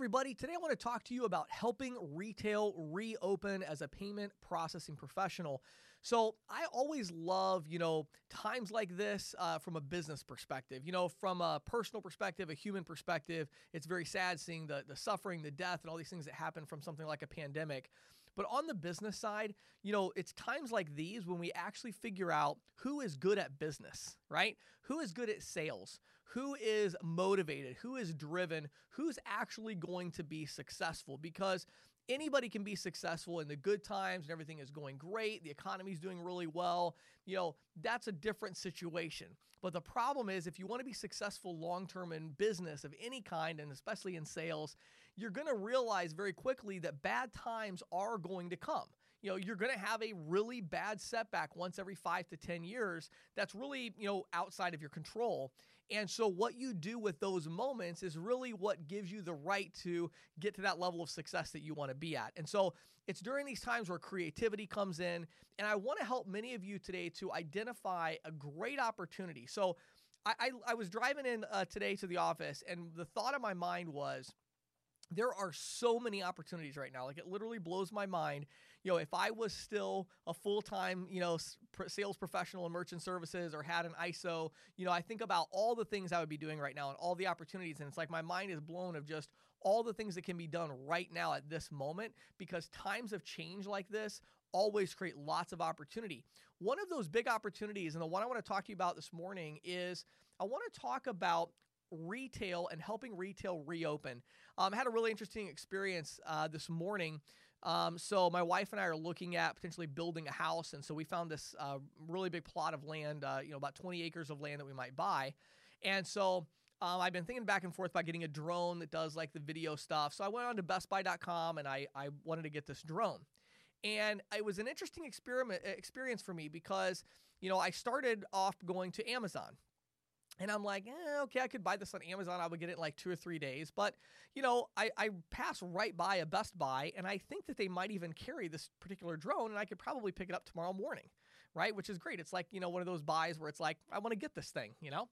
everybody. Today I want to talk to you about helping retail reopen as a payment processing professional. So, I always love, you know, times like this uh, from a business perspective. You know, from a personal perspective, a human perspective, it's very sad seeing the, the suffering, the death, and all these things that happen from something like a pandemic. But on the business side, you know, it's times like these when we actually figure out who is good at business, right? Who is good at sales? Who is motivated? Who is driven? Who's actually going to be successful? Because anybody can be successful in the good times and everything is going great, the economy's doing really well. You know, that's a different situation. But the problem is, if you want to be successful long term in business of any kind, and especially in sales, you're going to realize very quickly that bad times are going to come you know, you're going to have a really bad setback once every five to 10 years that's really, you know, outside of your control. And so, what you do with those moments is really what gives you the right to get to that level of success that you want to be at. And so, it's during these times where creativity comes in. And I want to help many of you today to identify a great opportunity. So, I, I, I was driving in uh, today to the office, and the thought in my mind was, there are so many opportunities right now. Like it literally blows my mind. You know, if I was still a full time, you know, sales professional in merchant services or had an ISO, you know, I think about all the things I would be doing right now and all the opportunities. And it's like my mind is blown of just all the things that can be done right now at this moment because times of change like this always create lots of opportunity. One of those big opportunities, and the one I want to talk to you about this morning, is I want to talk about retail and helping retail reopen. Um, I had a really interesting experience uh, this morning. Um, so my wife and I are looking at potentially building a house, and so we found this uh, really big plot of land, uh, you know, about 20 acres of land that we might buy, and so. Um, I've been thinking back and forth about getting a drone that does like the video stuff. So I went on to bestbuy.com and I, I wanted to get this drone. And it was an interesting experiment experience for me because, you know, I started off going to Amazon and I'm like, eh, okay, I could buy this on Amazon. I would get it in like two or three days. But, you know, I, I pass right by a Best Buy and I think that they might even carry this particular drone and I could probably pick it up tomorrow morning, right? Which is great. It's like, you know, one of those buys where it's like, I want to get this thing, you know?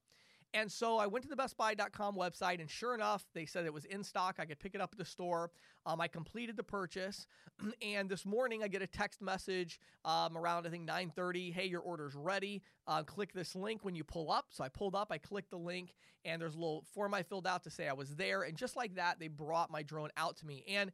And so I went to the BestBuy.com website, and sure enough, they said it was in stock. I could pick it up at the store. Um, I completed the purchase, and this morning I get a text message um, around I think 9:30. Hey, your order's ready. Uh, click this link when you pull up. So I pulled up. I clicked the link, and there's a little form I filled out to say I was there. And just like that, they brought my drone out to me. And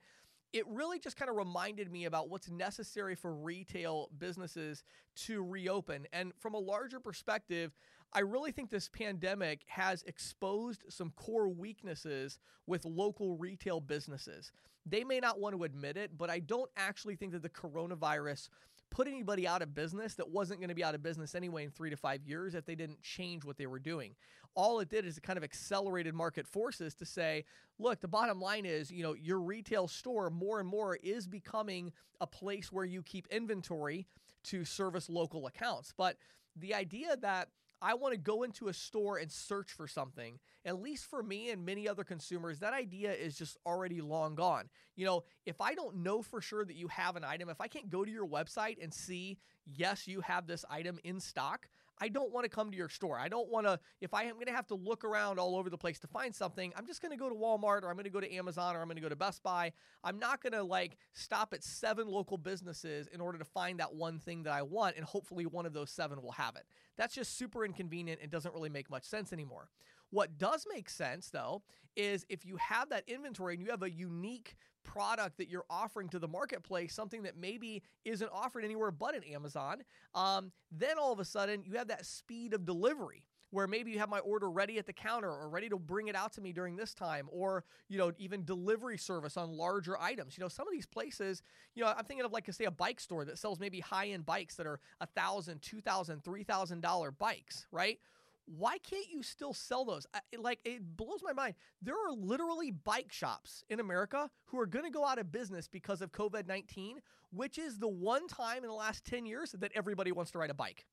it really just kind of reminded me about what's necessary for retail businesses to reopen. And from a larger perspective, I really think this pandemic has exposed some core weaknesses with local retail businesses. They may not want to admit it, but I don't actually think that the coronavirus put anybody out of business that wasn't going to be out of business anyway in three to five years if they didn't change what they were doing. All it did is it kind of accelerated market forces to say, look, the bottom line is, you know, your retail store more and more is becoming a place where you keep inventory to service local accounts. But the idea that I want to go into a store and search for something. At least for me and many other consumers, that idea is just already long gone. You know, if I don't know for sure that you have an item, if I can't go to your website and see, yes, you have this item in stock, I don't want to come to your store. I don't want to, if I am going to have to look around all over the place to find something, I'm just going to go to Walmart or I'm going to go to Amazon or I'm going to go to Best Buy. I'm not going to like stop at seven local businesses in order to find that one thing that I want and hopefully one of those seven will have it. That's just super inconvenient and doesn't really make much sense anymore. What does make sense though is if you have that inventory and you have a unique product that you're offering to the marketplace, something that maybe isn't offered anywhere but at Amazon, um, then all of a sudden you have that speed of delivery where maybe you have my order ready at the counter or ready to bring it out to me during this time or you know even delivery service on larger items. You know some of these places you know i'm thinking of like say a bike store that sells maybe high-end bikes that are a thousand two thousand three thousand dollar bikes right why can't you still sell those? I, like, it blows my mind. There are literally bike shops in America who are going to go out of business because of COVID 19, which is the one time in the last 10 years that everybody wants to ride a bike.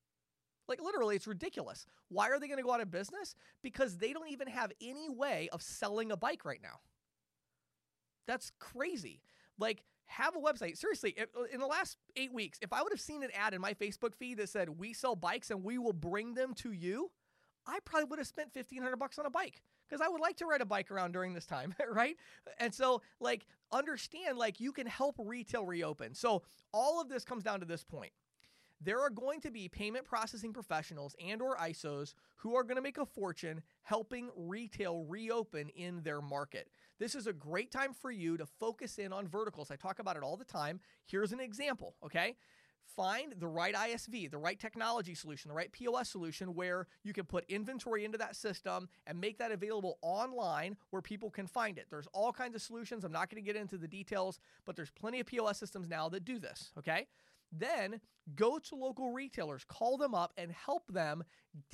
Like, literally, it's ridiculous. Why are they going to go out of business? Because they don't even have any way of selling a bike right now. That's crazy. Like, have a website. Seriously, uh, in the last eight weeks, if I would have seen an ad in my Facebook feed that said, We sell bikes and we will bring them to you, I probably would have spent 1500 bucks on a bike because I would like to ride a bike around during this time, right? And so, like, understand, like, you can help retail reopen. So, all of this comes down to this point there are going to be payment processing professionals and or ISOs who are going to make a fortune helping retail reopen in their market. This is a great time for you to focus in on verticals. I talk about it all the time. Here's an example, okay? Find the right ISV, the right technology solution, the right POS solution where you can put inventory into that system and make that available online where people can find it. There's all kinds of solutions. I'm not going to get into the details, but there's plenty of POS systems now that do this, okay? Then go to local retailers, call them up, and help them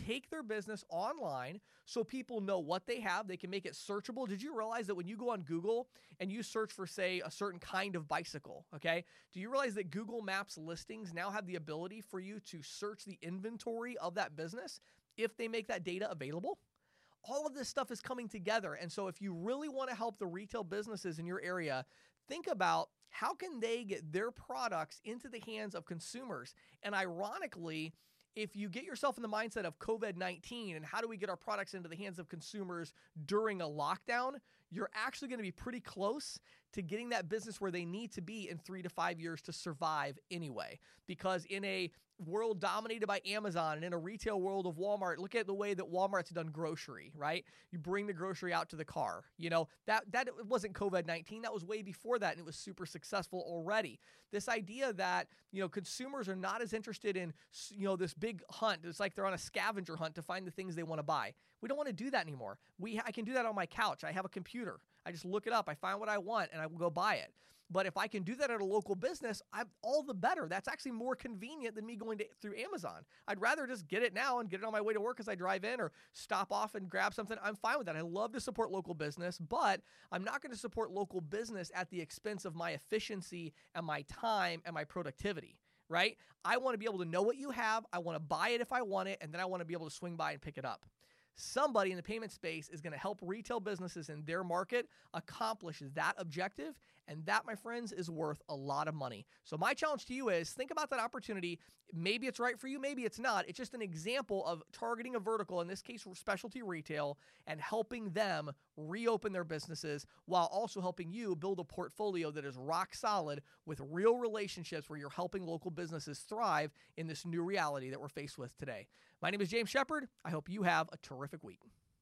take their business online so people know what they have. They can make it searchable. Did you realize that when you go on Google and you search for, say, a certain kind of bicycle, okay, do you realize that Google Maps listings now have the ability for you to search the inventory of that business if they make that data available? All of this stuff is coming together. And so, if you really want to help the retail businesses in your area, think about how can they get their products into the hands of consumers? And ironically, if you get yourself in the mindset of COVID 19 and how do we get our products into the hands of consumers during a lockdown, you're actually going to be pretty close to getting that business where they need to be in three to five years to survive anyway. Because in a world dominated by Amazon and in a retail world of Walmart, look at the way that Walmart's done grocery, right? You bring the grocery out to the car. You know, that that wasn't COVID-19, that was way before that and it was super successful already. This idea that, you know, consumers are not as interested in, you know, this big hunt. It's like they're on a scavenger hunt to find the things they want to buy. We don't want to do that anymore. We I can do that on my couch. I have a computer. I just look it up, I find what I want and I will go buy it. But if I can do that at a local business, I'm all the better. That's actually more convenient than me going to, through Amazon. I'd rather just get it now and get it on my way to work as I drive in or stop off and grab something. I'm fine with that. I love to support local business, but I'm not going to support local business at the expense of my efficiency and my time and my productivity right? I want to be able to know what you have. I want to buy it if I want it, and then I want to be able to swing by and pick it up somebody in the payment space is going to help retail businesses in their market accomplish that objective. And that, my friends, is worth a lot of money. So, my challenge to you is think about that opportunity. Maybe it's right for you, maybe it's not. It's just an example of targeting a vertical, in this case, specialty retail, and helping them reopen their businesses while also helping you build a portfolio that is rock solid with real relationships where you're helping local businesses thrive in this new reality that we're faced with today. My name is James Shepard. I hope you have a terrific week.